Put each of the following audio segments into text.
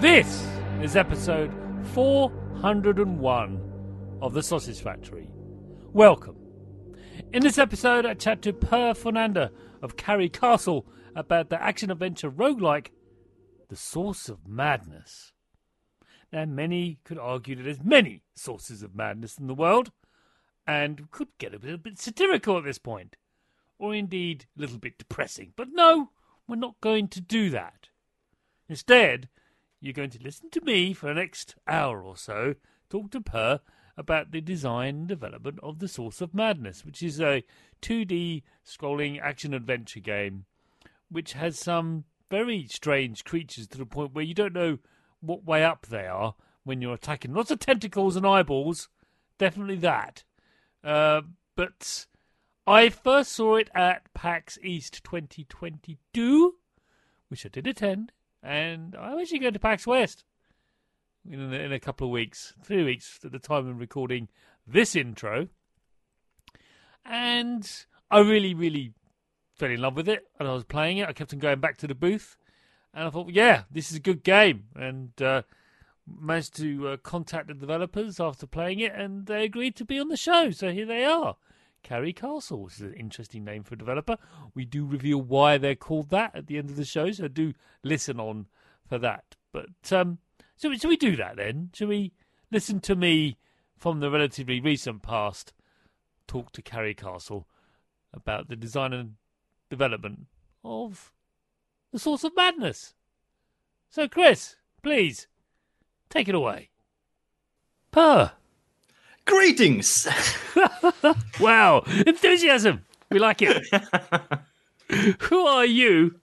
This is episode 401 of The Sausage Factory. Welcome. In this episode, I chat to Per Fornander of Carry Castle about the action adventure roguelike, The Source of Madness. Now, many could argue that there's many sources of madness in the world, and could get a little bit satirical at this point, or indeed a little bit depressing. But no, we're not going to do that. Instead, you're going to listen to me for the next hour or so talk to Per about the design and development of The Source of Madness, which is a 2D scrolling action adventure game which has some very strange creatures to the point where you don't know what way up they are when you're attacking. Lots of tentacles and eyeballs, definitely that. Uh, but I first saw it at PAX East 2022, which I did attend and I'm actually going to PAX West in a, in a couple of weeks, three weeks at the time of recording this intro. And I really, really fell in love with it, and I was playing it. I kept on going back to the booth, and I thought, yeah, this is a good game, and uh, managed to uh, contact the developers after playing it, and they agreed to be on the show. So here they are. Carry Castle, which is an interesting name for a developer. We do reveal why they're called that at the end of the show, so do listen on for that. But um, so should we do that then? Should we listen to me from the relatively recent past talk to Carry Castle about the design and development of the source of madness? So, Chris, please take it away. Per. Greetings! wow, enthusiasm! We like it. Who are you?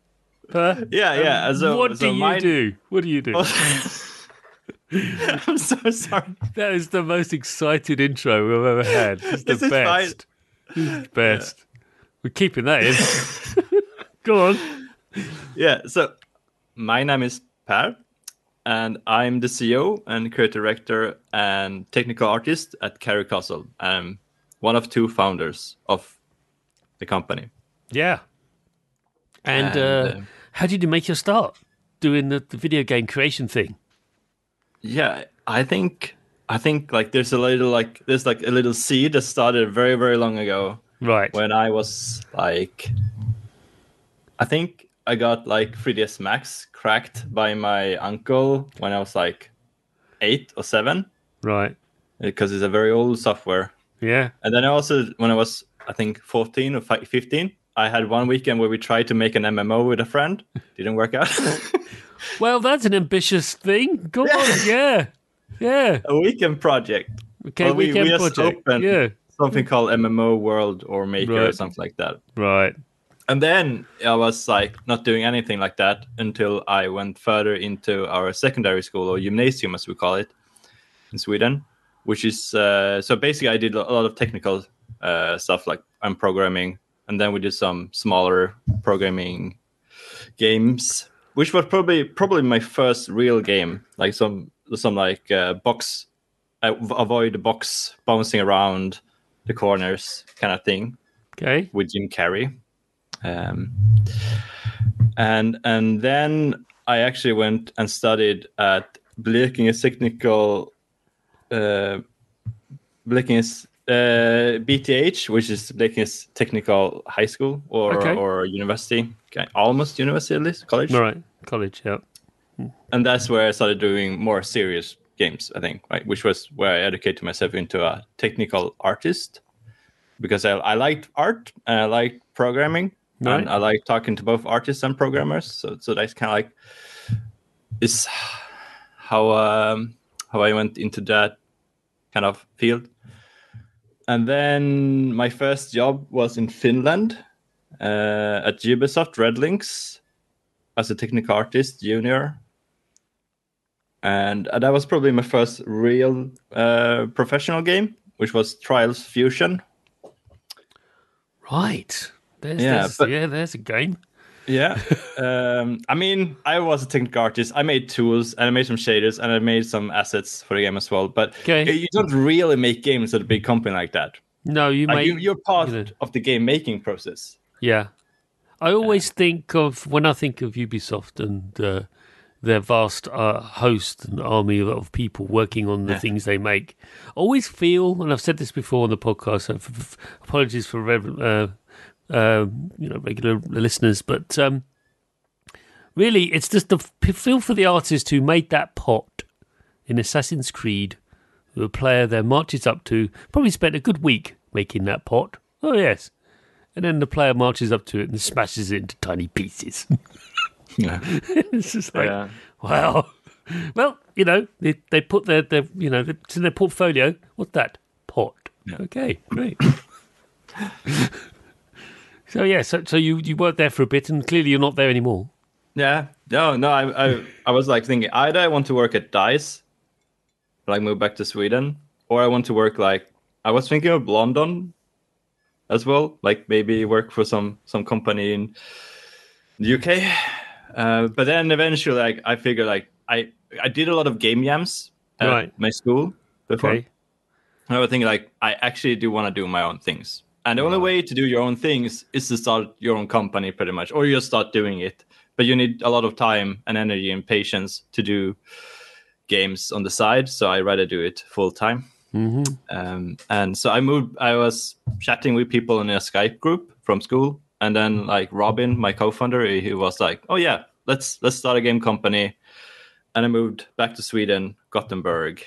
Per? Yeah, yeah. Um, so, what so do you mine- do? What do you do? I'm so sorry. That is the most excited intro we've ever had. It's the best. This is the best. We're keeping that in. Go on. Yeah, so my name is Per, and I'm the CEO and creative director and technical artist at Carry Castle. I'm one of two founders of the company. Yeah. And, And, uh, uh, how did you make your start doing the, the video game creation thing? Yeah, I think I think like there's a little like there's like a little seed that started very very long ago Right. when I was like, I think I got like 3ds Max cracked by my uncle when I was like eight or seven right. because it's a very old software. Yeah. And then I also, when I was, I think 14 or 15, I had one weekend where we tried to make an MMO with a friend. Didn't work out. Well, that's an ambitious thing. Go on. Yeah. Yeah. a weekend project. Okay. Well, weekend we just project. Yeah. Something called MMO World or Maker or something like that. Right. And then I was like not doing anything like that until I went further into our secondary school or gymnasium, as we call it in Sweden, which is uh, so basically I did a lot of technical uh, stuff like I'm programming and then we did some smaller programming games, which was probably probably my first real game, like some some like uh, box uh, avoid the box bouncing around the corners kind of thing Okay. with Jim Carrey. Um, and and then I actually went and studied at Blekinge Technical, uh, Blekinge's uh, BTH, which is Blekinge's Technical High School or Okay. or university, almost university at least, college. All right. College. Yeah. And that's where I started doing more serious games, I think, right? Which was where I educated myself into a technical artist because I, I liked art and I liked programming Right. and I like talking to both artists and programmers. So so that's kind of like is how um, how I went into that kind of field. And then my first job was in Finland uh, at Ubisoft RedLynx as a technical artist junior. And uh, that was probably my first real uh, professional game, which was Trials Fusion. Right. There's, Yeah, there's, but- yeah, there's a game. Yeah. um, I mean, I was a technical artist. I made tools and I made some shaders and I made some assets for the game as well. But Okay. you don't really make games at a big company like that. No, you Like make. you, you're part you know. of the game making process. Yeah. I always think of, when I think of Ubisoft and uh, their vast uh, host and army of, of people working on the Yeah. things they make, I always feel, and I've said this before on the podcast, so f- f- apologies for rev- uh, uh, you know regular listeners, but um, really it's just the f- feel for the artist who made that pot in Assassin's Creed, who a player then marches up to, probably spent a good week making that pot. Oh, yes. And then the player marches up to it and smashes it into tiny pieces. Yeah. it's just like, Yeah. wow. Well, you know, they, they put their, their, you know, it's in their portfolio. What's that? Pot. Yeah. Okay, great. so, yeah, so, so you, you worked there for a bit and clearly you're not there anymore. Yeah. No, no, I, I, I was like thinking either I want to work at DICE, like move back to Sweden, or I want to work like, I was thinking of London as well, like maybe work for some, some company in the UK. Uh, but then eventually, like, I figured like I, I did a lot of game jams at Right. my school before. Okay. And I was thinking like I actually do want to do my own things. And the only way to do your own things is to start your own company pretty much, or you just start doing it. But you need a lot of time and energy and patience to do games on the side. So I rather do it full time. hmm Um, and so I moved. I was chatting with people in a Skype group from school, and then like Robin, my co-founder, he, he was like, "Oh yeah, let's let's start a game company." And I moved back to Sweden, Gothenburg,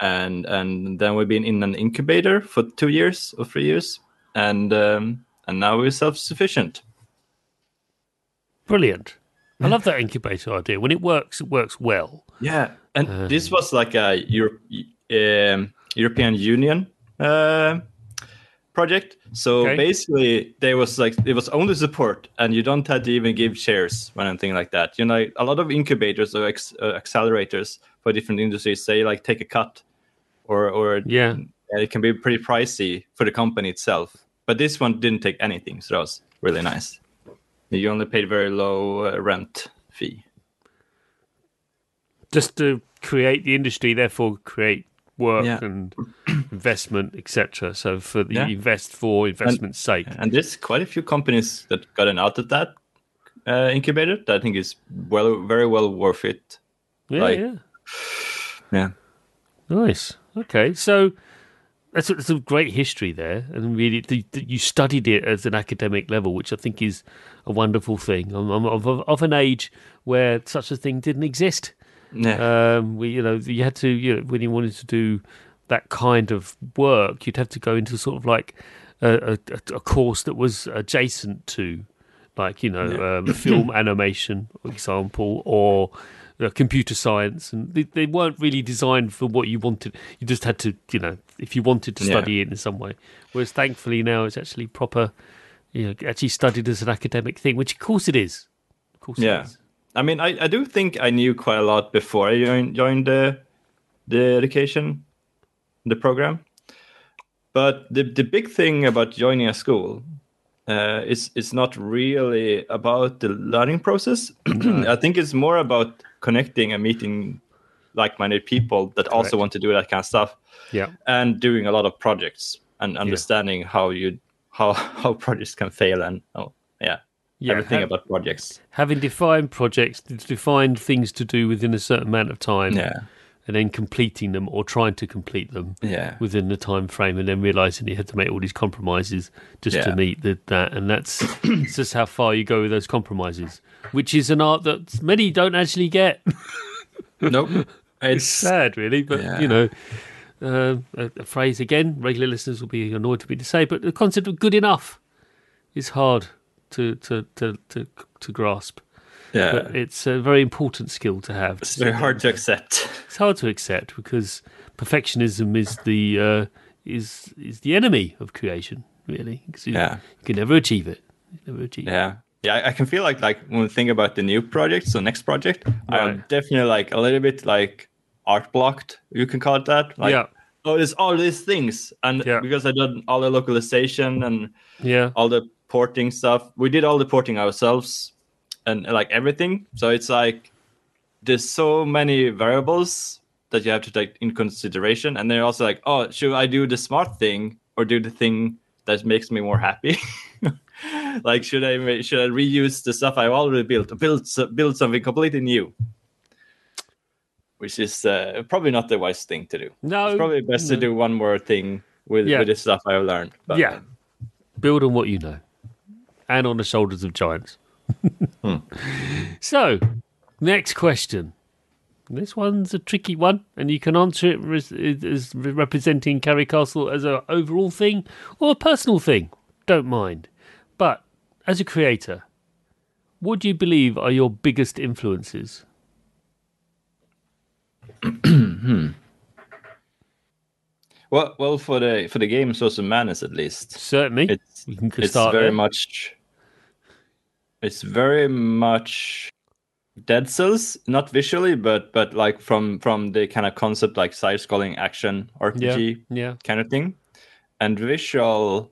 and and then we've been in an incubator for two years or three years, and um, and now we're self-sufficient. Brilliant. I love that incubator idea. When it works, it works well. Yeah, and Uh, this was like a Europe, um, European Union uh, project. So Okay. basically, there was like it was only support, and you don't have to even give shares or anything like that. You know, a lot of incubators or ex- uh, accelerators for different industries say like take a cut, or or Yeah. and it can be pretty pricey for the company itself. But this one didn't take anything, so that was really nice. You only paid very low uh, rent fee. Just to create the industry, therefore create work Yeah. and investment, etc. So for the Yeah. invest for investment's sake. And there's quite a few companies that gotten out of that uh, incubator that I think is well, very well worth it. Yeah, like- yeah. Yeah. Nice. Okay, so that's a, that's a great history there, and really the, the, you studied it as an academic level, which I think is a wonderful thing. I'm, I'm of, of an age where such a thing didn't exist. Yeah. Um, we, you know, you had to, you know, when you wanted to do that kind of work, you'd have to go into sort of like a, a, a course that was adjacent to, like, you know, um, film animation, for example, or computer science. And they, they weren't really designed for what you wanted. You just had to, you know, if you wanted to Yeah. study it in some way. Whereas thankfully now it's actually proper, you know, actually studied as an academic thing, which of course it is. Of course Yeah. it is. I mean, I, I do think I knew quite a lot before I joined, joined the the education, the program. But the the big thing about joining a school uh, it's it's not really about the learning process. I think it's more about connecting and meeting like-minded people that also want to do that kind of stuff Yeah. and doing a lot of projects and understanding how you how how projects can fail and oh yeah, Yeah. everything ha- about projects. having defined projects, defined things to do within a certain amount of time, Yeah, and then completing them or trying to complete them yeah, within the time frame, and then realizing you had to make all these compromises just to meet the, that, and that's just how far you go with those compromises, which is an art that many don't actually get. nope. It's It's sad, really, but Yeah. you know. Uh, a, a phrase again, regular listeners will be annoyed to be to say, but the concept of good enough is hard to to to to, to grasp. Yeah, But it's a very important skill to have. it's very hard to accept. It's hard to accept because perfectionism is the uh, is is the enemy of creation, really. 'Cause you, Yeah. you can never achieve it. Never achieve. it. Yeah. Yeah, I- can feel like like when we think about the new project, so next project, I'm definitely like a little bit like art blocked. You can call it that. Like, Yeah. Oh, there's all these things, and Yeah. because I did all the localization and Yeah, all the porting stuff, we did all the porting ourselves, and like everything. So it's like there's so many variables that you have to take in consideration, and they're also like, oh, should I do the smart thing or do the thing that makes me more happy? like, should I should I reuse the stuff I've already built, build build something completely new? Which is uh, probably not the wise thing to do. No, it's probably best to do one more thing with Yeah. with the stuff I've learned. But, Yeah. build on what you know, and on the shoulders of giants. Hmm. So, next question. This one's a tricky one, and you can answer it as, as representing Carry Castle as an overall thing or a personal thing. Don't mind. But as a creator, what do you believe are your biggest influences? Well, well, for the for the game Source of Madness at least, Certainly, it's it's very much it's very much Dead Cells, not visually, but but like from from the kind of concept like side scrolling action RPG yeah. kind of thing, and visual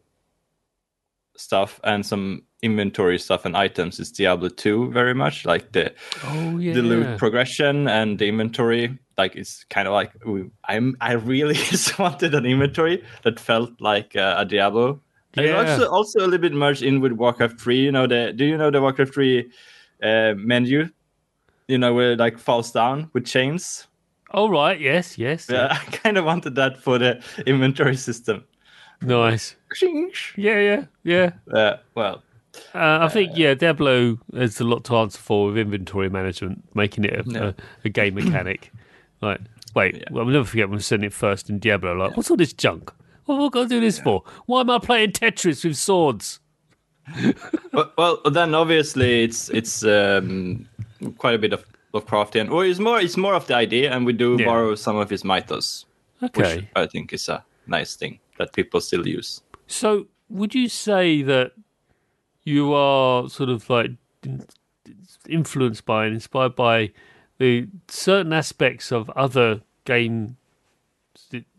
stuff and some inventory stuff and items is Diablo 2 very much like the Oh yeah. the loot progression and the inventory like it's kind of like i'm i really just wanted an inventory that felt like uh, a diablo Yeah. also also a little bit merged in with warcraft 3 you know the do you know the warcraft 3 uh, menu you know where it like falls down with chains All right. Yes. Yes. yeah i kind of wanted that for the inventory system Nice. Yeah. Yeah. Yeah. uh, well Uh, I think yeah, Diablo has a lot to answer for with inventory management, making it a, Yeah. a, a game mechanic. like, wait, Yeah. well, I'll never forget when we sent it first in Diablo. Like, what's all this junk? What have I got to do this for? Why am I playing Tetris with swords? well, well, then obviously it's it's um, quite a bit of Lovecraftian. Or it's more it's more of the idea, and we do Yeah. borrow some of his mythos, Okay, which I think is a nice thing that people still use. so would you say that you are sort of like influenced by and inspired by the certain aspects of other that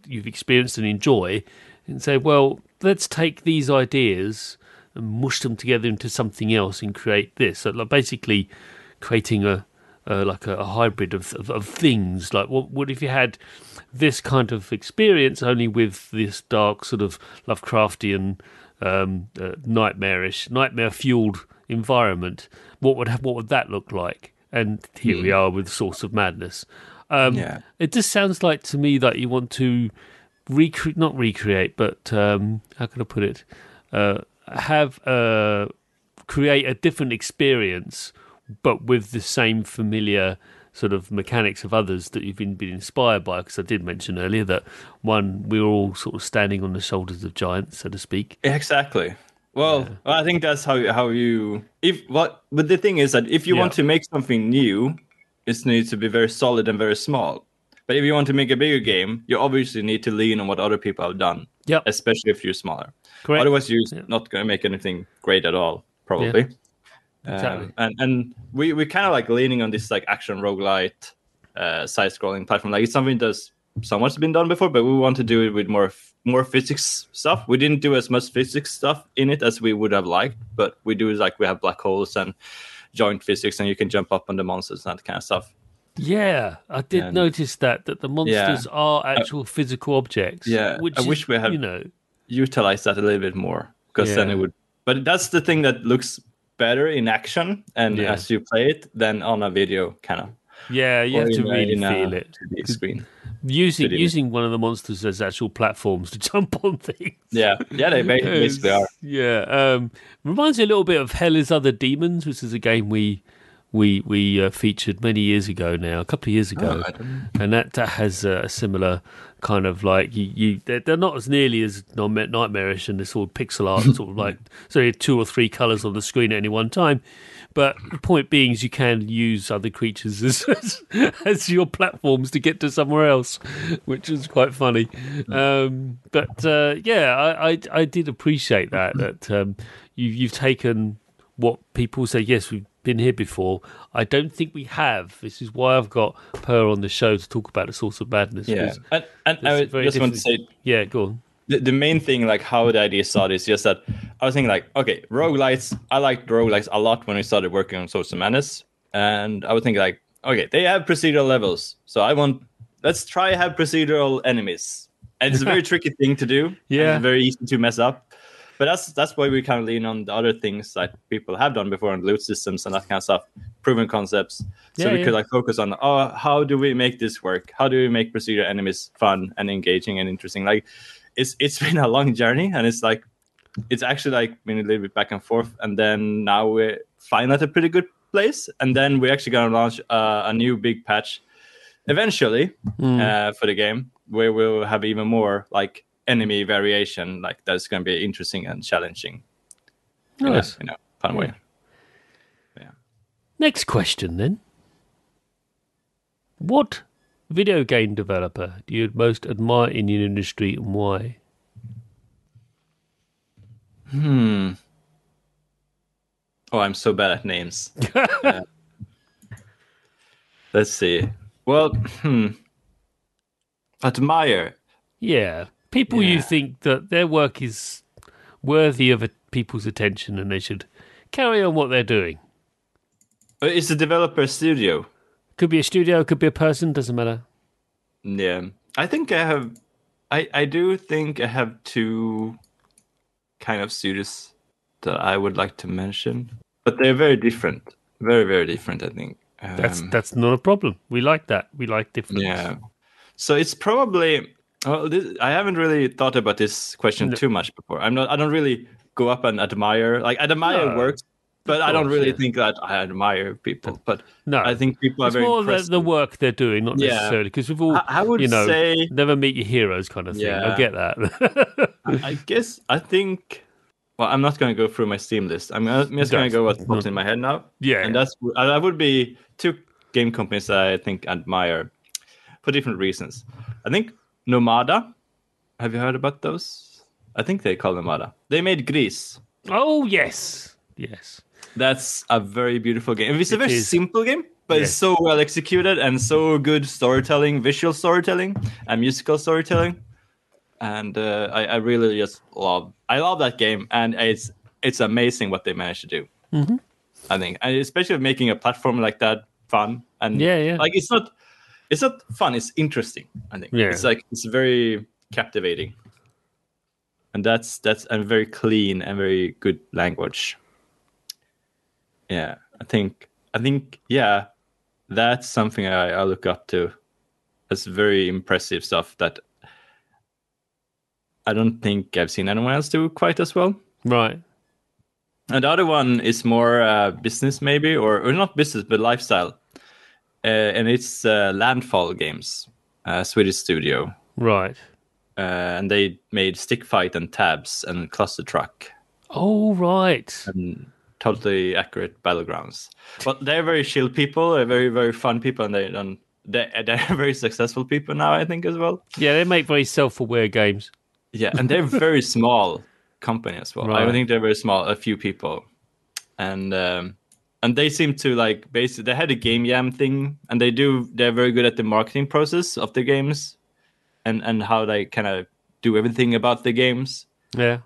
you've experienced and enjoy, and say, well, let's take these ideas and mush them together into something else and create this. So, like basically, creating a uh, like a, a hybrid of, of of things. Like, what what if you had this kind of experience only with this dark sort of Lovecraftian, um, uh, nightmarish, nightmare fueled environment? What would what would that look like? And here we are with Source of Madness. Um, Yeah. It just sounds like to me that you want to recreate, not recreate, but um, how can I put it? Uh, have uh, create a different experience, but with the same familiar sort of mechanics of others that you've been, been inspired by. Because I did mention earlier that one, we were all sort of standing on the shoulders of giants, so to speak. Exactly. Well, I think that's how how you if what but the thing is that if you Yeah. want to make something new, it needs to be very solid and very small. But if you want to make a bigger game, you obviously need to lean on what other people have done, Yeah. especially if you're smaller. correct. Otherwise, you're Yeah. not going to make anything great at all, probably. Exactly. Um, and and we we kind of like leaning on this like action roguelite uh, side scrolling platform. Like it's something that's somewhat's been done before, but we want to do it with more more physics stuff. We didn't do as much physics stuff in it as we would have liked, but we do like we have black holes and joint physics, and you can jump up on the monsters and that kind of stuff. Yeah, I did And- notice that that the monsters are uh, actual physical objects. yeah, which I is, wish we had- you know. Utilize that a little bit more because then it would. But that's the thing that looks better in action and Yeah. as you play it than on a video kind of. Yeah, you have or to in a- really in a feel it. 2D screen. Using Video. using one of the monsters as actual platforms to jump on things. Yeah, yeah, they ba- basically are. Yeah, um, reminds me a little bit of Hell is Other Demons, which is a game we we we uh, featured many years ago now, a couple of years ago, Oh, and that, that has a similar kind of like you, you they're, they're not as nearly as nightma- nightmarish and this all pixel art, sort of like so two or three colors on the screen at any one time. But the point being is you can use other creatures as, as, as your platforms to get to somewhere else, which is quite funny. Um, but uh, yeah, I, I I did appreciate that that um, you you've taken what people say. Yes, we've been here before. I don't think we have. This is why I've got Per on the show to talk about the source of madness. Yeah, and, and I it's would very just want to say yeah, go on. The, the main thing, like how the idea started, is just that I was thinking, like, okay, roguelites. I liked roguelites a lot when we started working on Source of Madness, and I was thinking, like, okay, they have procedural levels, so I want let's try have procedural enemies, and it's a very tricky thing to do. Yeah. very easy to mess up. But that's that's why we kind of lean on the other things that people have done before on loot systems and that kind of stuff, proven concepts. So Yeah, we yeah. could like focus on oh how do we make this work? How do we make procedural enemies fun and engaging and interesting? Like it's it's been a long journey and it's like it's actually like been a little bit back and forth and then now we're finally at a pretty good place and then we're actually gonna launch uh, a new big patch eventually Hmm. uh, for the game where we'll have even more like enemy variation like that's going to be interesting and challenging in a, Nice. in a fun way Yeah. Next question then. What video game developer do you most admire in your industry and why? hmm. Oh i'm so bad at names. Uh, let's see. Well hmm. Admire. Yeah, people you think that their work is worthy of a, people's attention and they should carry on what they're doing. Uh, it's a developer studio Could be a studio, could be a person, doesn't matter. Yeah, I think I have. I I do think I have two kind of studios that I would like to mention, but they're very different. Very very different. I think. That's Um, that's not a problem. We like that. We like different. yeah. So it's probably. Well, this, I haven't really thought about this question No. too much before. I'm not. I don't really go up and admire. Like I admire No, works, but I don't really yeah. think that I admire people. Oh, but No, I think people are it's very more the, the work they're doing, not Yeah. necessarily because we've all, I, I would you know, say. never meet your heroes kind of thing. I get that. I I guess I think. Well, I'm not going to go through my Steam list. I'm, I'm just going to go what not- pops in my head now. yeah, and that's that would be two game companies that I think admire for different reasons. I think Nomada. Have you heard about those? I think they call Nomada. They made Gris. oh yes, yes. That's a very beautiful game. It's a very is. simple game, but Yes. it's so well executed and so good storytelling, visual storytelling, and musical storytelling. And uh, I, I really just love. I love that game, and it's it's amazing what they managed to do. Mhm. I think, and especially making a platform like that fun and Yeah, yeah. like it's not it's not fun. It's interesting. I think Yeah. it's like it's very captivating, and that's that's a very clean and very good language. Yeah, I think I think yeah, that's something I, I look up to. That's very impressive stuff that I don't think I've seen anyone else do quite as well. Right. And the other one is more uh, business, maybe, or, or not business, but lifestyle. Uh, and it's uh, Landfall Games, a Swedish studio. Right. Uh, and they made Stick Fight and Tabs and Cluster Truck Oh right. and totally accurate battlegrounds. But they're very chill people, they're very, very fun people, and they don't. They, they're very successful people now, I think, as well. Yeah, they make very self-aware games. Yeah, and they're very small company as well. I think they're very small, a few people, and um, and they seem to like basically they had a game jam thing, and they do they're very good at the marketing process of the games, and and how they kind of do everything about the games, Yeah.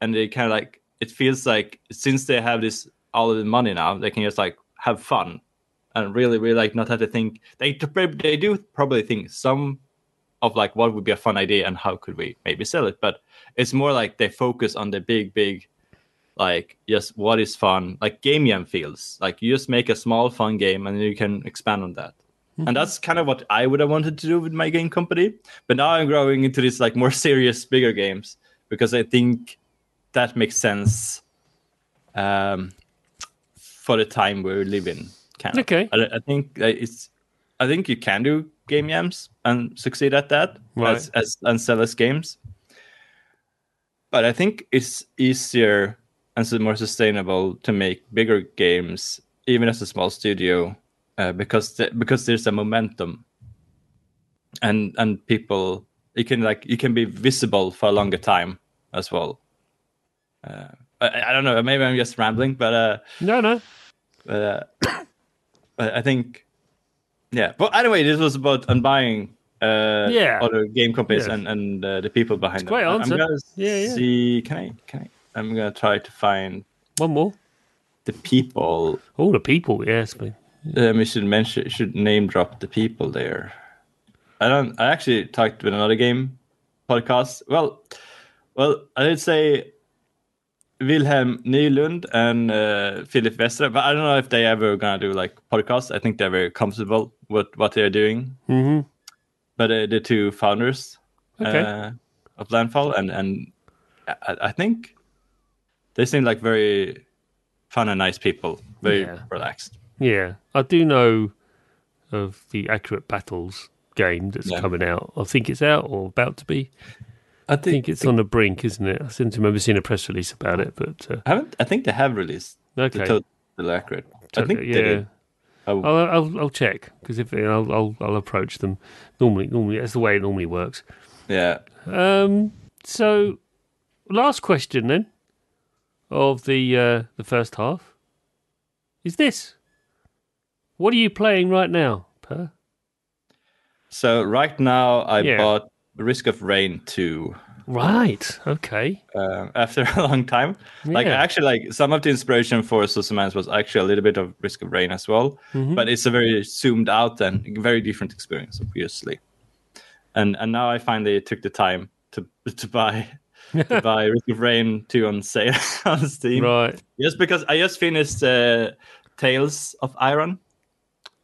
and they kind of like it feels like since they have this all of the money now, they can just like have fun and really, really like not have to think. They they do probably think some of like what would be a fun idea and how could we maybe sell it, but it's more like they focus on the big, big like just what is fun like game jam feels like you just make a small fun game and you can expand on that. And mm-hmm. that's kind of what i would have wanted to do with my game company but now i'm growing into this like more serious bigger games because i think that makes sense um, for the time we live in kind of. Okay. I, I think it's i think you can do game jams and succeed at that Right. as, as and sell as games but I think it's easier and so more sustainable to make bigger games, even as a small studio, uh, because the, because there's a momentum, and and people you can like you can be visible for a longer time as well. Uh, I, I don't know, maybe I'm just rambling, but uh, No, no. but, uh, I think yeah. But anyway, this was about unbuying uh, Yeah. other game companies Yeah. and and uh, the people behind It's them. Answer. I'm gonna Yeah, yeah. see. Can I? Can I? I'm gonna try to find One more. the people. All the people, yes. But Um, we should mention, should name drop the people there. I don't. I actually talked with another game podcast. Well, well, I would say Wilhelm Nylund and uh, Philip Westra, but I don't know if they ever gonna do like podcasts. I think they're very comfortable with what they're doing. Mhm. But uh, the two founders Okay. uh, of Landfall, and and I, I think they seem like very fun and nice people, very Yeah. relaxed. Yeah, I do know of the Accurate Battles game that's Yeah. coming out. I think it's out or about to be. I I think it's on the brink, isn't it? I seem to remember seeing a press release about it, but uh, I haven't. I think they have released okay. the total accurate. I think yeah. they did. Oh, I'll, I'll I'll check because if I'll, I'll I'll approach them. Normally, normally that's the way it normally works. yeah. Um. So, last question then of the uh, the first half is this: What are you playing right now, Per? So right now I Yeah. bought Risk of Rain two. Right. Okay. Uh, after a long time, like actually, like some of the inspiration for Susamans was actually a little bit of Risk of Rain as well, Mm-hmm. but it's a very zoomed out and very different experience, obviously. And and now I finally took the time to to buy to buy Risk of Rain two on sale on Steam. Right. Just because I just finished uh, Tails of Iron,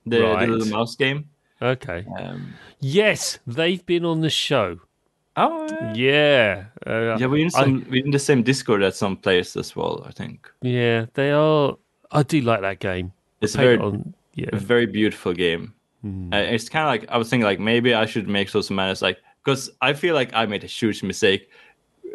the, Right. the little mouse game. Okay. Um, Yes, they've been on the show. oh, Yeah. Uh, yeah, we're in I- we're in the same Discord at some place as well. I think yeah, they are. I do like that game. it's a very on. Yeah. a very beautiful game. Uh, it's kind of like I was thinking like maybe I should make Source of Madness like because I feel like I made a huge mistake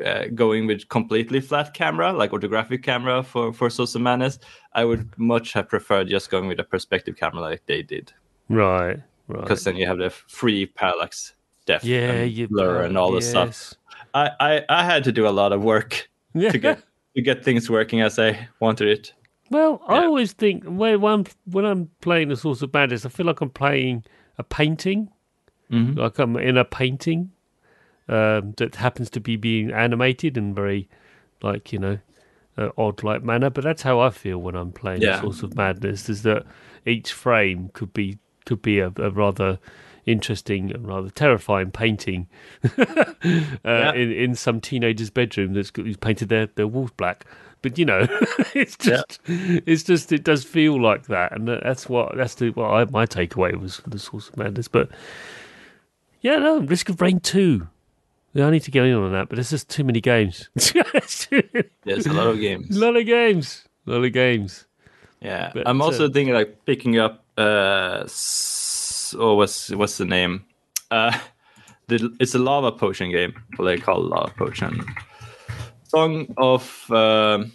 uh, going with completely flat camera like orthographic camera for for Source of Madness. I would much have preferred just going with a perspective camera like they did Right. Right. because then you have the free parallax depth yeah, and you blur and all the stuff. I, I I had to do a lot of work Yeah. to get to get things working as I wanted it. Well, I always think when when I'm, when I'm playing the Source of Madness, I feel like I'm playing a painting, Mhm. like I'm in a painting um, that happens to be being animated in very, like you know, uh, odd like manner. But that's how I feel when I'm playing Yeah. the Source of Madness. Is that each frame could be could be a, a rather interesting and rather terrifying painting uh, in in some teenager's bedroom that's who's painted their, their walls black. But you know, it's just it's just it does feel like that, and that's what that's the what I, my takeaway was for the source of madness. But yeah, no, Risk of Rain two. Yeah, I need to get in on that, but there's just too many games. There's a lot of games. a lot of games, a lot of games. Yeah, But, I'm also uh, thinking like picking up. Uh, oh, what's what's the name? Uh, the, it's a lava potion game. What they call lava potion. Song of. um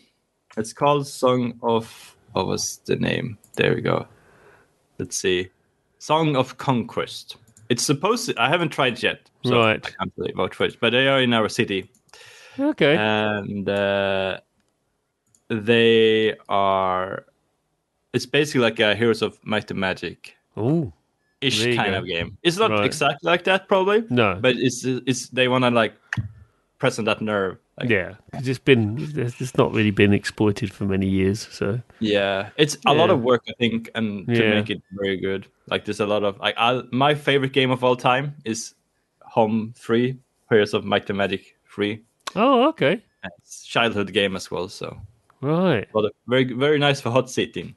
it's called Song of. What was the name? There we go. Let's see. Song of Conquest. It's supposed to. I haven't tried it yet, so Right. I can't really vote for it. But they are in our city, Okay, and uh, they are it's basically like a heroes of might and magic oh ish kind go. of game it's not Right. exactly like that probably no, but it's it's they want to like pressing that nerve. Like, Yeah, it's just been it's not really been exploited for many years. So Yeah, it's a lot of work, I think, and to Yeah. make it very good. Like, there's a lot of like, I, my favorite game of all time is Home Three, Heroes of Might and Magic Three. oh okay And It's childhood game as well, so right very very nice for hot sitting.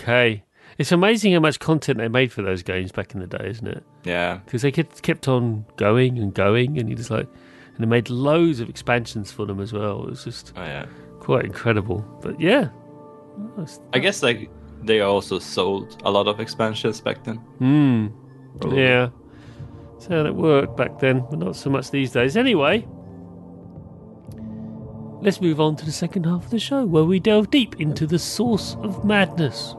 Okay. It's amazing how much content they made for those games back in the day, isn't it? Yeah, Because they kept kept on going and going, and you just like, and they made loads of expansions for them as well. It was just oh, yeah. quite incredible. But yeah, I guess like they also sold a lot of expansions back then. Hmm. Yeah. That's how it worked back then, but not so much these days. Anyway, let's move on to the second half of the show where we delve deep into the source of madness.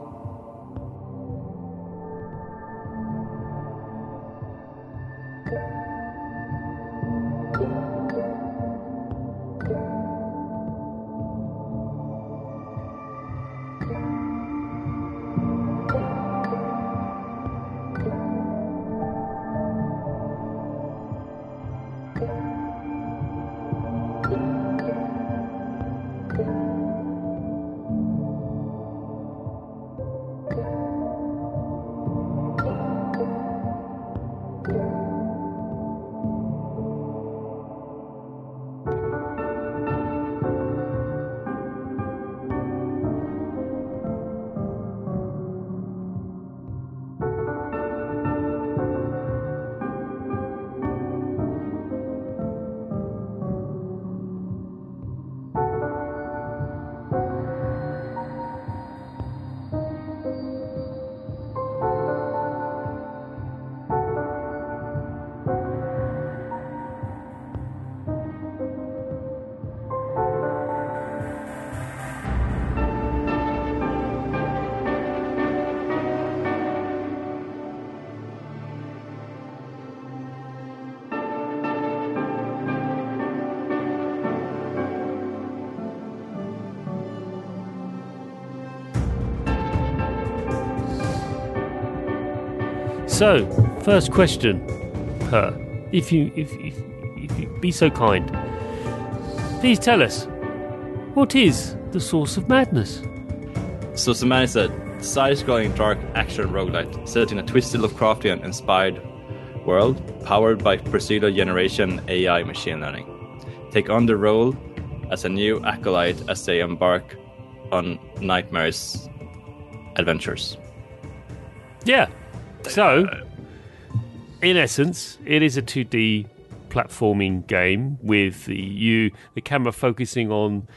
So, first question, Per, if you if if, if you be so kind, please tell us what is the source of madness? So Samani said, side-scrolling dark action roguelite set in a twisted Lovecraftian inspired world powered by procedural generation AI machine learning. Take on the role as a new acolyte as they embark on nightmares adventures. Yeah. So, in essence, it is a 2D platforming game with the you the camera focusing on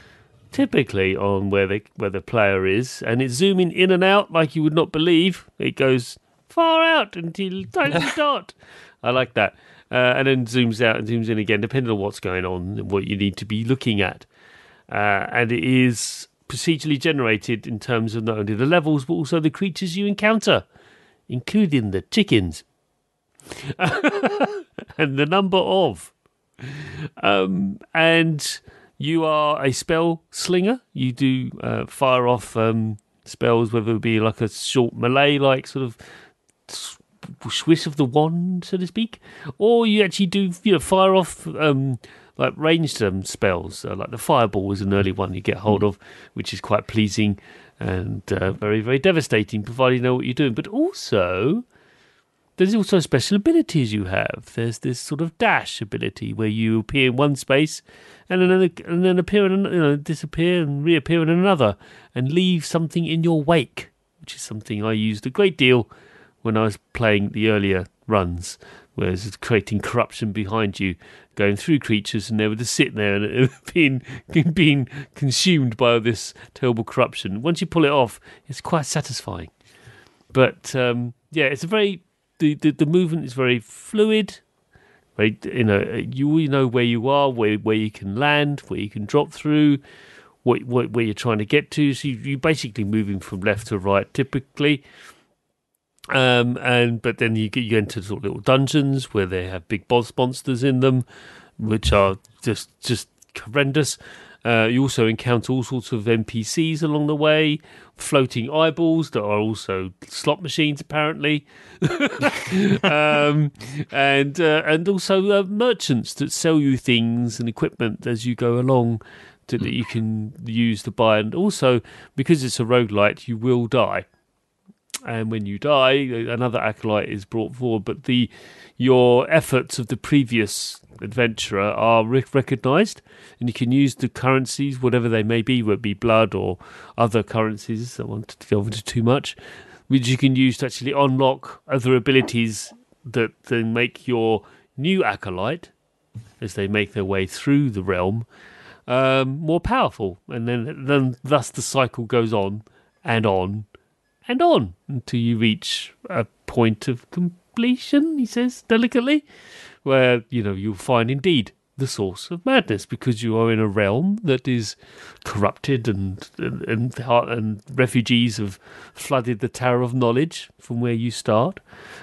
typically on where the where the player is, and it's zooming in and out like you would not believe. It goes far out until tiny dot. I like that, uh, and then zooms out and zooms in again, depending on what's going on and what you need to be looking at. Uh, and it is procedurally generated in terms of not only the levels but also the creatures you encounter including the chickens and the number of. Um, and you are a spell slinger. You do uh, fire off um, spells, whether it be like a short melee, like sort of swish of the wand, so to speak, or you actually do you know fire off um, like ranged um, spells. Uh, like the fireball was an early one you get hold of, which is quite pleasing and uh, very very devastating, provided you know what you're doing. But also there's also special abilities you have. There's this sort of dash ability where you appear in one space and then and then appear in an- you know disappear and reappear in another and leave something in your wake, which is something I used a great deal when I was playing the earlier runs, where it's creating corruption behind you, going through creatures, and they were just sitting there and being being consumed by all this terrible corruption. Once you pull it off, it's quite satisfying. But um, yeah, it's a very the, the the movement is very fluid. Very, you know, you always know where you are, where where you can land, where you can drop through, what, what where you're trying to get to. So you, you're basically moving from left to right, typically. Um, and but then you get you enter sort of little dungeons where they have big boss monsters in them, which are just just horrendous. Uh, you also encounter all sorts of NPCs along the way, floating eyeballs that are also slot machines, apparently, um, and uh, and also uh, merchants that sell you things and equipment as you go along. To, that you can use to buy, and also because it's a roguelite, you will die and when you die, another acolyte is brought forward. But the your efforts of the previous adventurer are recognised, and you can use the currencies, whatever they may be, whether it be blood or other currencies. I want to go into too much, which you can use to actually unlock other abilities that then make your new acolyte, as they make their way through the realm, um, more powerful, and then then thus the cycle goes on and on and on until you reach a point of completion, he says delicately, where, you know, you'll find indeed the source of madness because you are in a realm that is corrupted and and, and, and refugees have flooded the tower of knowledge from where you start.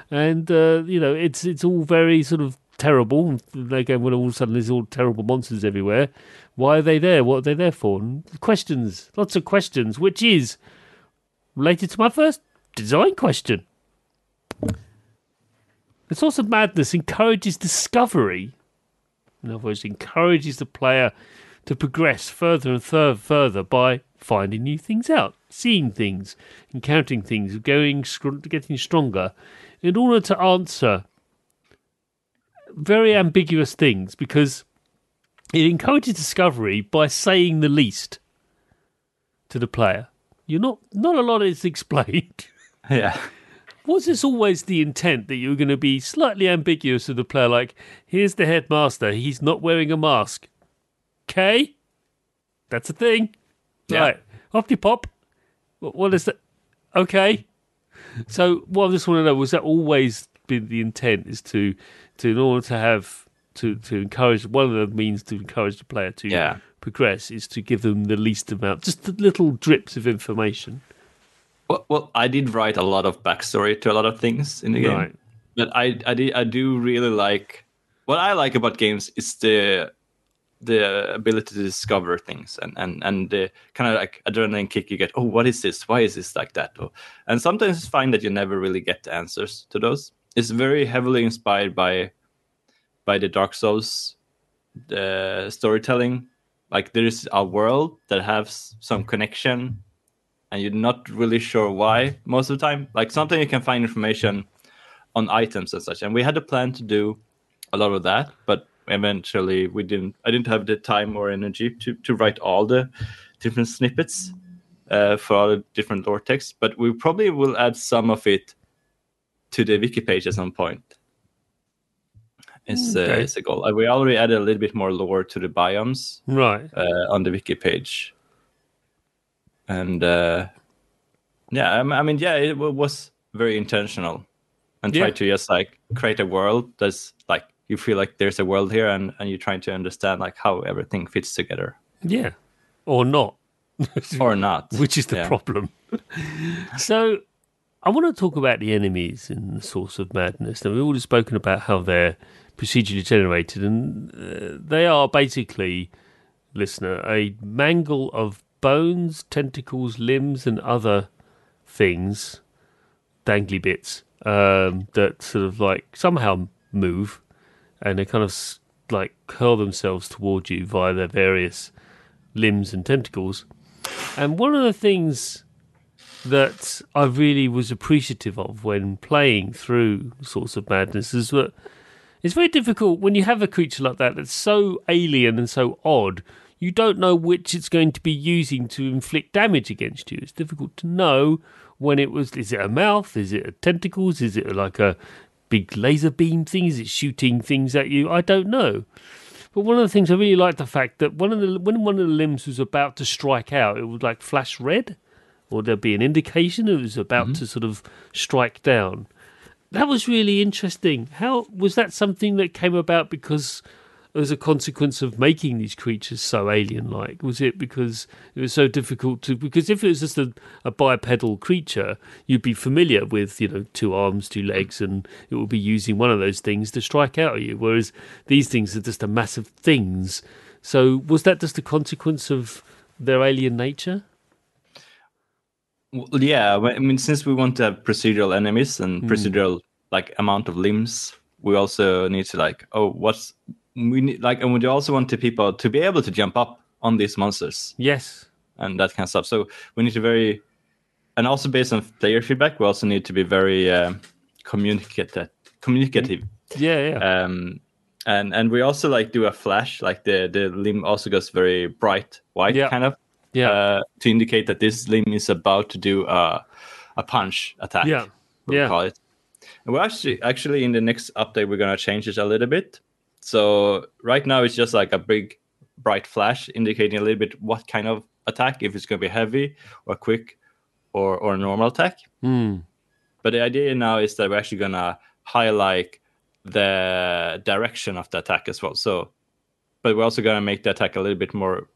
And uh, you know it's it's all very sort of terrible. Again when all of a sudden there's all terrible monsters everywhere why are they there? What are they there for? And questions lots of questions which is related to my first design question. The source of madness encourages discovery. In other words, encourages the player to progress further and further, further by finding new things out, seeing things, encountering things, going getting stronger, in order to answer very ambiguous things because it encourages discovery by saying the least to the player. You're not not a lot is explained. Yeah. Was this always the intent that you were going to be slightly ambiguous to the player? Like, here's the headmaster. He's not wearing a mask. Okay, that's a thing. Yeah. Right, off you pop. What is that? Okay. So, what I just want to know was that always been the intent is to, to in order to have to to encourage one of the means to encourage the player to yeah progress is to give them the least amount, just the little drips of information. Well, well, I did write a lot of backstory to a lot of things in the game, but I, I, did, I do really like what I like about games is the the ability to discover things and and and the kind of like adrenaline kick you get. Oh, what is this? Why is this like that? Oh, and sometimes it's fine that you never really get the answers to those. It's very heavily inspired by by the Dark Souls the storytelling like there's a world that has some connection and you're not really sure why most of the time. Like something you can find information on items and such and we had a plan to do a lot of that but eventually we didn't i didn't have the time or energy to, to write all the different snippets uh, for all the different lore texts but we probably will add some of it to the wiki page at some point is, okay. uh, is a goal. Uh, we already added a little bit more lore to the biomes, right, uh, on the wiki page, and uh, yeah, I mean, yeah, it was very intentional, and yeah. try to just like create a world that's like you feel like there's a world here, and and you're trying to understand like how everything fits together. Yeah, or not, or not, which is the yeah. problem. so. I want to talk about the enemies in the source of madness. Now we've already spoken about how they're procedurally generated, and uh, they are basically, listener, a mangle of bones, tentacles, limbs, and other things, dangly bits um, that sort of like somehow move, and they kind of like curl themselves towards you via their various limbs and tentacles. And one of the things that I really was appreciative of when playing through Source of Madness is that it's very difficult when you have a creature like that that's so alien and so odd. You don't know which it's going to be using to inflict damage against you. It's difficult to know when it was. Is it a mouth? Is it a tentacles? Is it like a big laser beam thing? Is it shooting things at you? I don't know. But one of the things I really liked the fact that one of the when one of the limbs was about to strike out, it would like flash red, or there'd be an indication it was about mm-hmm. to sort of strike down. That was really interesting. How was that something that came about because as a consequence of making these creatures so alien-like? Was it because it was so difficult to? Because if it was just a, a bipedal creature, you'd be familiar with you know two arms, two legs, and it would be using one of those things to strike out at you. Whereas these things are just a massive things So was that just a consequence of their alien nature? Well, yeah, I mean, since we want to have procedural enemies and Hmm. procedural like amount of limbs, we also need to like, oh, what's we need like, and we also want the people to be able to jump up on these monsters Yes. and that kind of stuff. So we need to very, and also based on player feedback, we also need to be very uh, communicative. Communicative. Yeah, yeah. Um, and and we also like do a flash, like the the limb also goes very bright white, Yeah. kind of, yeah. uh, to indicate that this limb is about to do a a punch attack. Yeah. we'll Yeah. call it. And we're actually actually in the next update we're gonna change it a little bit. So right now it's just like a big bright flash indicating a little bit what kind of attack, if it's gonna be heavy or quick or or a normal attack. Hmm. But the idea now is that we're actually gonna highlight the direction of the attack as well. So, but we're also gonna make the attack a little bit more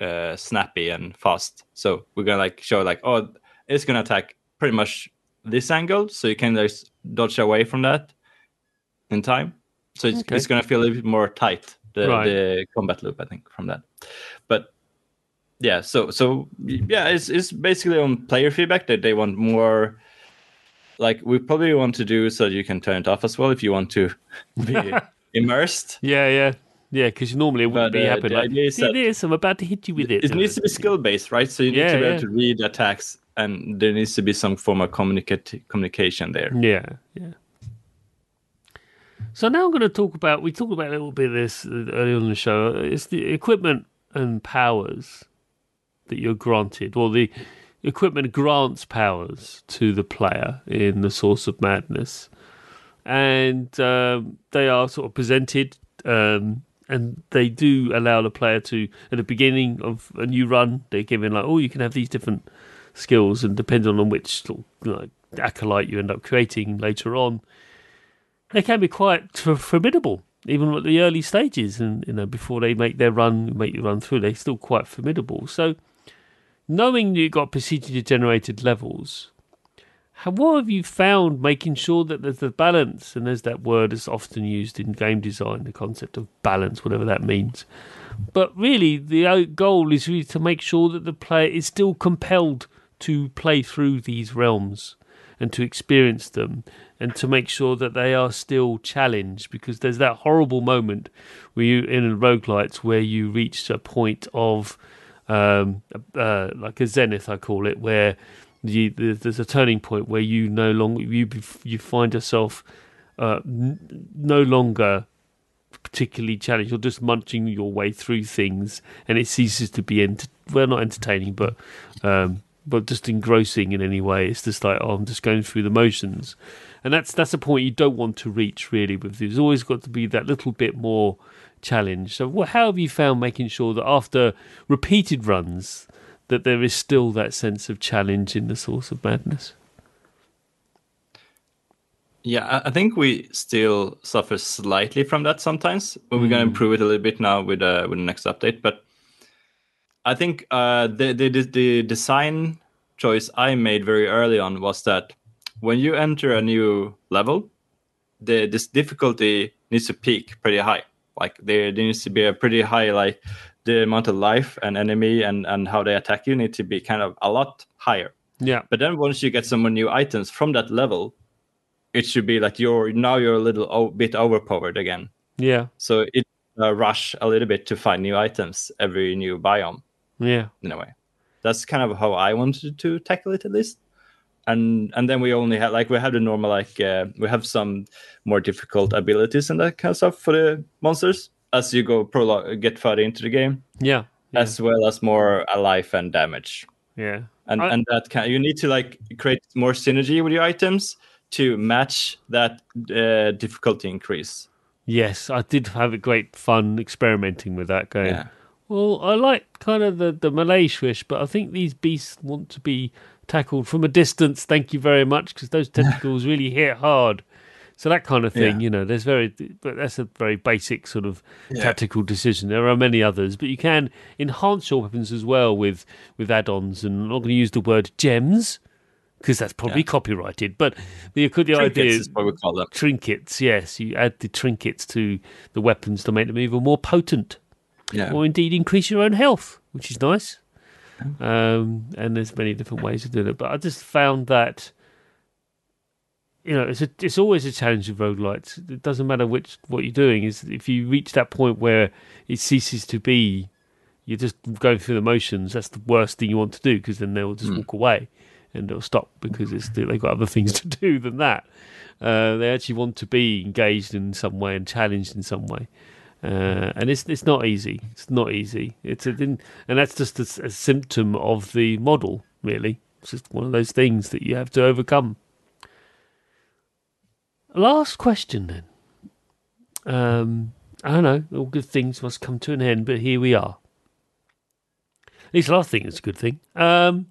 uh, snappy and fast. So we're gonna like show like, oh, it's gonna attack pretty much this angle, so you can just dodge away from that in time. So it's, Okay. it's gonna feel a little bit more tight the, Right. the combat loop, I think, from that. But yeah, so so yeah, it's it's basically on player feedback that they want more. Like we probably want to do so you can turn it off as well if you want to be immersed. Yeah, yeah. Yeah, because normally it wouldn't But, be uh, happening. Like, See that- this? I'm about to hit you with it. It needs to be skill based, right? So you need Yeah, to be yeah. able to read attacks, and there needs to be some form of communicate communication there. Yeah, yeah. So now I'm going to talk about. We talked about a little bit of this earlier on the show. It's the equipment and powers that you're granted, or the equipment grants powers to the player in the Source of Madness, and um, they are sort of presented. Um, and they do allow the player to, at the beginning of a new run, they're given like, oh, you can have these different skills, and depending on which like, acolyte you end up creating later on, they can be quite f- formidable, even at the early stages, and you know before they make their run, make you run through, they're still quite formidable. So, knowing you've got procedurally generated levels, how, what have you found making sure that there's the balance? And there's that word that's often used in game design, the concept of balance, whatever that means. But really, the goal is really to make sure that the player is still compelled to play through these realms and to experience them and to make sure that they are still challenged because there's that horrible moment where you in roguelites where you reach a point of um, uh, like a zenith I call it where you, there's a turning point where you no longer you you find yourself uh, n- no longer particularly challenged. You're just munching your way through things, and it ceases to be ent- well, not entertaining, but um, but just engrossing in any way. It's just like oh, I'm just going through the motions, and that's that's a point you don't want to reach really. With there's always got to be that little bit more challenge. So, how have you found making sure that after repeated runs, that there is still that sense of challenge in the source of madness? Yeah, I- think we still suffer slightly from that sometimes, but we're gonna improve it a little bit now with uh, with the next update. But I think uh, the, the the the design choice I made very early on was that when you enter a new level, the this difficulty needs to peak pretty high. Like there, there needs to be a pretty high like the amount of life and enemy and and how they attack you need to be kind of a lot higher. Yeah, But then once you get some new items from that level, it should be like you're now you're a little o- bit overpowered again. yeah, So it uh, rush a little bit to find new items every new biome yeah, in a way. That's kind of how I wanted to tackle it at least. And and then we only had like we have the normal like uh, we have some more difficult abilities and that kind of stuff for the monsters as you go prologue get further into the game, yeah, yeah. as well as more life and damage yeah. and I- and that can you need to like create more synergy with your items to match that uh, difficulty increase. Yes, I did have a great fun experimenting with that going. Yeah. Well, I like kind of the, the melee swish, but I think these beasts want to be tackled from a distance. Thank you very much, because those tentacles really hit hard. So that kind of thing, Yeah. you know, there's very, but that's a very basic sort of Yeah. tactical decision. There are many others, but you can enhance your weapons as well with with add-ons. And I'm not going to use the word gems because that's probably Yeah. copyrighted. But the the Trinkets idea is what we call them. trinkets yes you add the trinkets to the weapons to make them even more potent Yeah. or indeed increase your own health, which is nice. Um, and there's many different ways of doing it. But I just found that you know it's a, it's always a challenge with roguelites. It doesn't matter which what you're doing. Is if you reach that point where it ceases to be, you're just going through the motions. That's the worst thing you want to do because then they'll just walk away and they'll stop because it's they've got other things to do than that. Uh, they actually want to be engaged in some way and challenged in some way. Uh, and it's it's not easy. It's not easy. It's a, and that's just a, a symptom of the model, really. It's just one of those things that you have to overcome. Last question, then. Um, I don't know. All good things must come to an end, but here we are. At least last thing is a good thing. Um,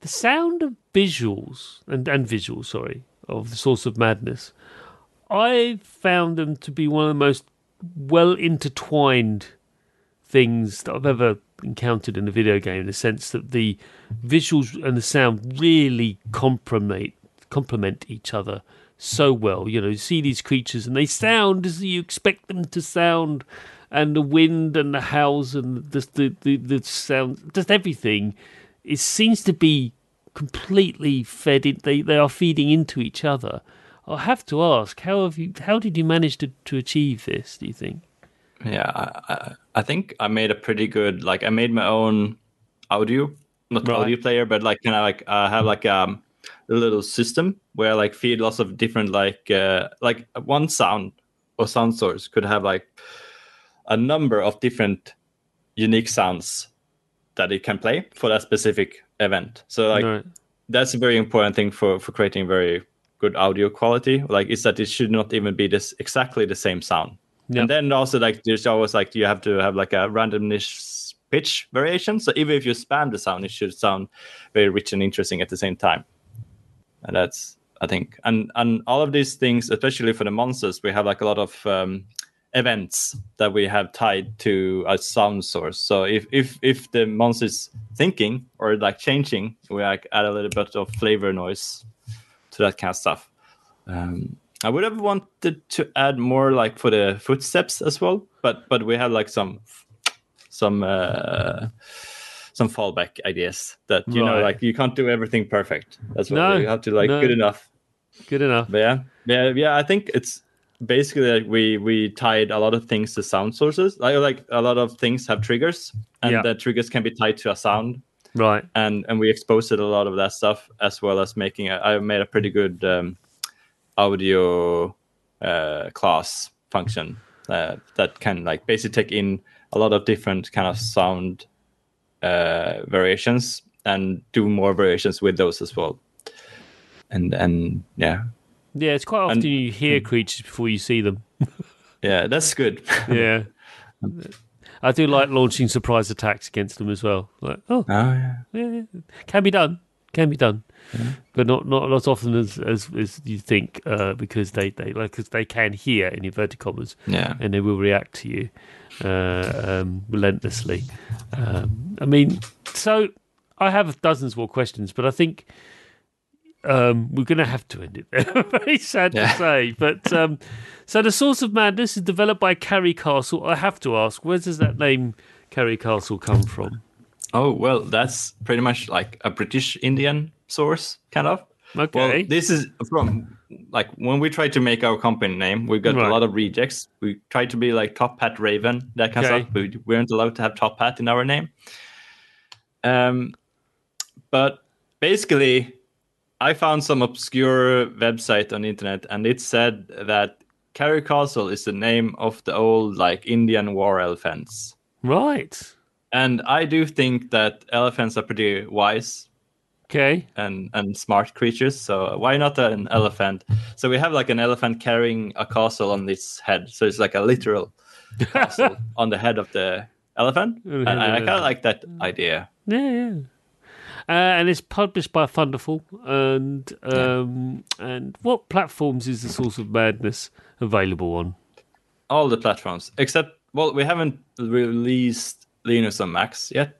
the sound of visuals and, and visuals, sorry, of the source of madness. I found them to be one of the most well intertwined things that I've ever encountered in a video game in the sense that the visuals and the sound really complement complement each other so well. You know, you see these creatures and they sound as you expect them to sound, and the wind and the howls and the the the, the sound, just everything. It seems to be completely fed. In, they they are feeding into each other. I have to ask, how have you? How did you manage to, to achieve this? Do you think? Yeah, I, I, think I made a pretty good like I made my own audio, not Right. audio player, but like kind of like I have like um little system where like feed lots of different like uh like one sound or sound source could have like a number of different unique sounds that it can play for that specific event. So like Right. that's a very important thing for for creating very good audio quality like is that it should not even be this exactly the same sound Yep. and then also like there's always like you have to have like a randomness pitch variation so even if you spam the sound it should sound very rich and interesting at the same time and that's i think and and all of these things especially for the monsters we have like a lot of um events that we have tied to a sound source. So if if if the monster is thinking or like changing we like add a little bit of flavor noise to that kind of stuff. Um I would have wanted to add more like for the footsteps as well, but but we have like some some uh, some fallback ideas that you know like you can't do everything perfect. That's what No, you have to like no. good enough. Good enough. But yeah, yeah, yeah. I think it's basically like we we tied a lot of things to sound sources. Like like a lot of things have triggers, and Yeah. the triggers can be tied to a sound Right. and and we exposed a lot of that stuff as well as making a, I made a pretty good um, audio uh, class function uh, that can like basically take in a lot of different kind of sound uh, variations and do more variations with those as well. And and yeah, Yeah, it's quite often And- you hear creatures before you see them. yeah, that's good. Yeah. I do like launching surprise attacks against them as well. Like, oh, oh yeah. yeah, yeah. can be done, can be done, but not not as often as as, as you think, uh, because they they like cause they can hear in inverted commas, Yeah. and they will react to you uh, um, relentlessly. Um, I mean, so I have dozens more questions, but I think um, we're going to have to end it there. Very sad Yeah. to say, but um, so the Source of Madness is developed by Carry Castle. I have to ask, where does that name Carry Castle come from? Oh well, that's pretty much like a British Indian source, kind of. Okay, Well, this is from like when we tried to make our company name, we got Right. a lot of rejects. We tried to be like Top Hat Raven, that kind Okay. of stuff. We weren't allowed to have Top Hat in our name. Um, but basically, I found some obscure website on the internet, and it said that Carry Castle is the name of the old like Indian war elephants. right. And I do think that elephants are pretty wise Okay, and and smart creatures. So why not an elephant? So we have like an elephant carrying a castle on its head. So it's like a literal castle on the head of the elephant. And I, kind of like that idea. yeah, yeah. Uh, and it's published by Thunderful. And um, and what platforms is the Source of Madness available on? All the platforms except well, we haven't released Linux on Macs yet,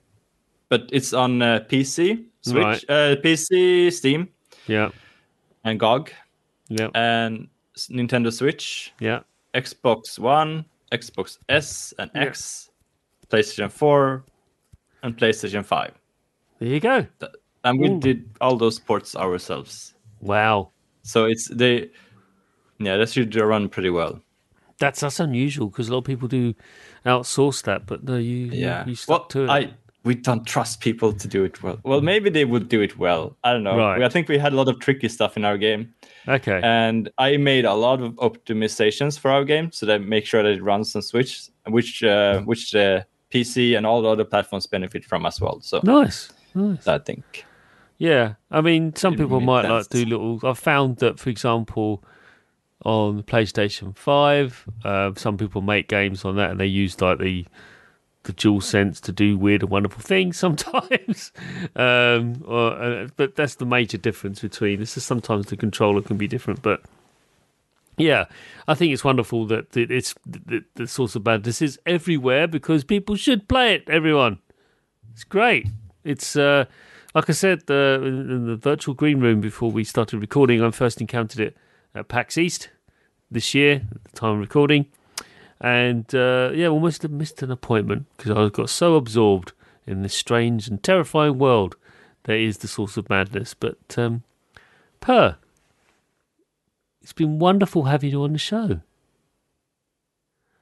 but it's on uh, PC, Switch, Right. uh, PC, Steam, Yeah, and GOG, yeah, and Nintendo Switch, yeah. Xbox One, Xbox S, and Yeah. X, PlayStation 4, and PlayStation 5. There you go. And we Ooh. did all those ports ourselves. Wow. So it's they, yeah, that should run pretty well. That's that's unusual because a lot of people do outsource that, but no, you Yeah. you, you stuck well, to it. I we don't trust people to do it well. Well, maybe they would do it well. I don't know. Right. I think we had a lot of tricky stuff in our game, okay. and I made a lot of optimizations for our game so that make sure that it runs on Switch, which uh, which the PC and all the other platforms benefit from as well. So nice. Nice. I think. Yeah, I mean, some It people might like do little. I've found that, for example, on PlayStation Five, uh, some people make games on that, and they use like the the dual sense to do weird and wonderful things sometimes. um, or, uh, but that's the major difference between. This is sometimes the controller can be different, but yeah, I think it's wonderful that it's the, the source of madness is everywhere because people should play it. Everyone, it's great. It's uh, like I said uh, in the virtual green room before we started recording. I first encountered it at PAX East this year at the time of recording, and uh, yeah, almost missed an appointment because I got so absorbed in this strange and terrifying world that is the source of madness. But um, Per, it's been wonderful having you on the show.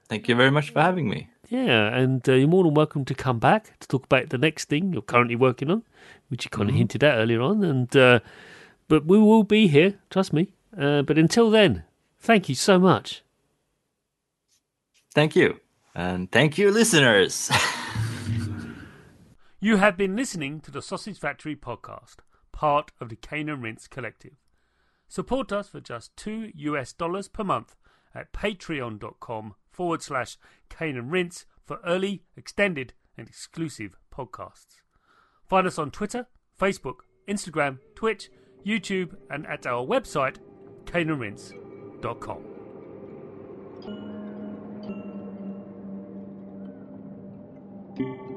Thank you very much for having me. Yeah, and uh, you're more than welcome to come back to talk about the next thing you're currently working on, which you kind of hinted at earlier on. And uh, but we will be here, trust me. Uh, but until then, thank you so much. Thank you, and thank you, listeners. You have been listening to the Sausage Factory podcast, part of the Cane and Rinse Collective. Support us for just two US dollars per month at patreon.com forward slash Cane and Rinse for early, extended, and exclusive podcasts. Find us on Twitter, Facebook, Instagram, Twitch, YouTube, and at our website, caneandrinse.com. Thank